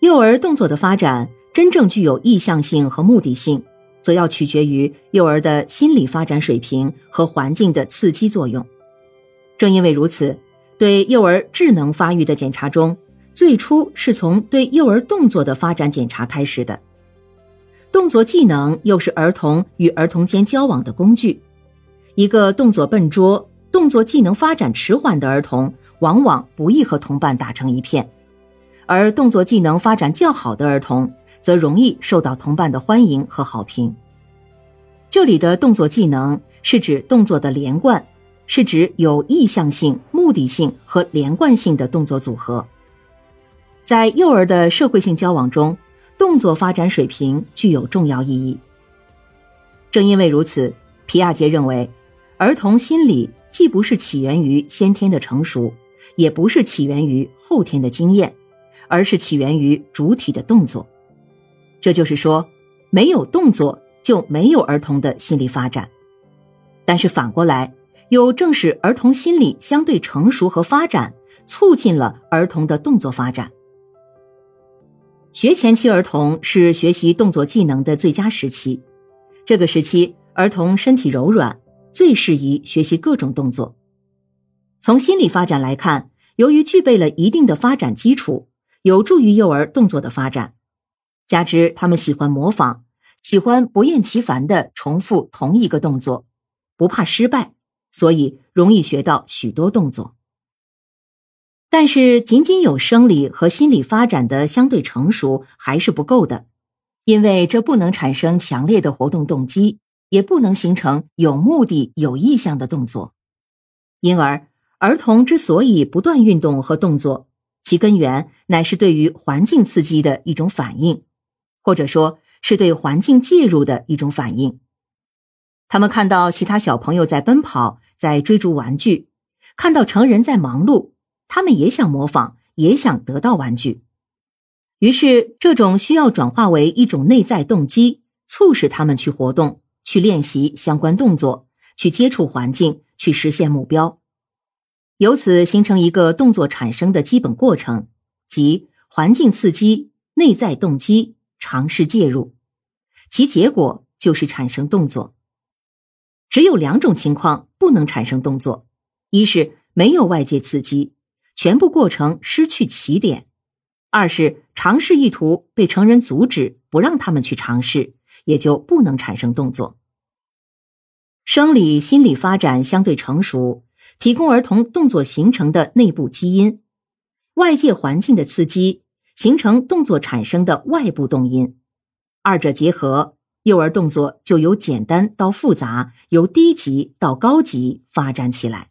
幼儿动作的发展真正具有意向性和目的性，则要取决于幼儿的心理发展水平和环境的刺激作用。正因为如此，对幼儿智能发育的检查中，最初是从对幼儿动作的发展检查开始的。动作技能又是儿童与儿童间交往的工具。一个动作笨拙、动作技能发展迟缓的儿童，往往不易和同伴打成一片；而动作技能发展较好的儿童，则容易受到同伴的欢迎和好评。这里的动作技能是指动作的连贯，是指有意向性、目的性和连贯性的动作组合。在幼儿的社会性交往中，动作发展水平具有重要意义。正因为如此，皮亚杰认为。儿童心理既不是起源于先天的成熟，也不是起源于后天的经验，而是起源于主体的动作。这就是说，没有动作就没有儿童的心理发展。但是反过来，又正是儿童心理相对成熟和发展，促进了儿童的动作发展。学前期儿童是学习动作技能的最佳时期，这个时期儿童身体柔软。最适宜学习各种动作。从心理发展来看，由于具备了一定的发展基础，有助于幼儿动作的发展。加之他们喜欢模仿，喜欢不厌其烦的重复同一个动作，不怕失败，所以容易学到许多动作。但是，仅仅有生理和心理发展的相对成熟还是不够的，因为这不能产生强烈的活动动机。也不能形成有目的、有意向的动作，因而儿童之所以不断运动和动作，其根源乃是对于环境刺激的一种反应，或者说是对环境介入的一种反应。他们看到其他小朋友在奔跑，在追逐玩具，看到成人在忙碌，他们也想模仿，也想得到玩具。于是，这种需要转化为一种内在动机，促使他们去活动。去练习相关动作，去接触环境，去实现目标，由此形成一个动作产生的基本过程，即环境刺激、内在动机、尝试介入，其结果就是产生动作。只有两种情况不能产生动作：一是没有外界刺激，全部过程失去起点；二是尝试意图被成人阻止，不让他们去尝试，也就不能产生动作。生理心理发展相对成熟，提供儿童动作形成的内部基因，外界环境的刺激形成动作产生的外部动因，二者结合，幼儿动作就由简单到复杂，由低级到高级发展起来。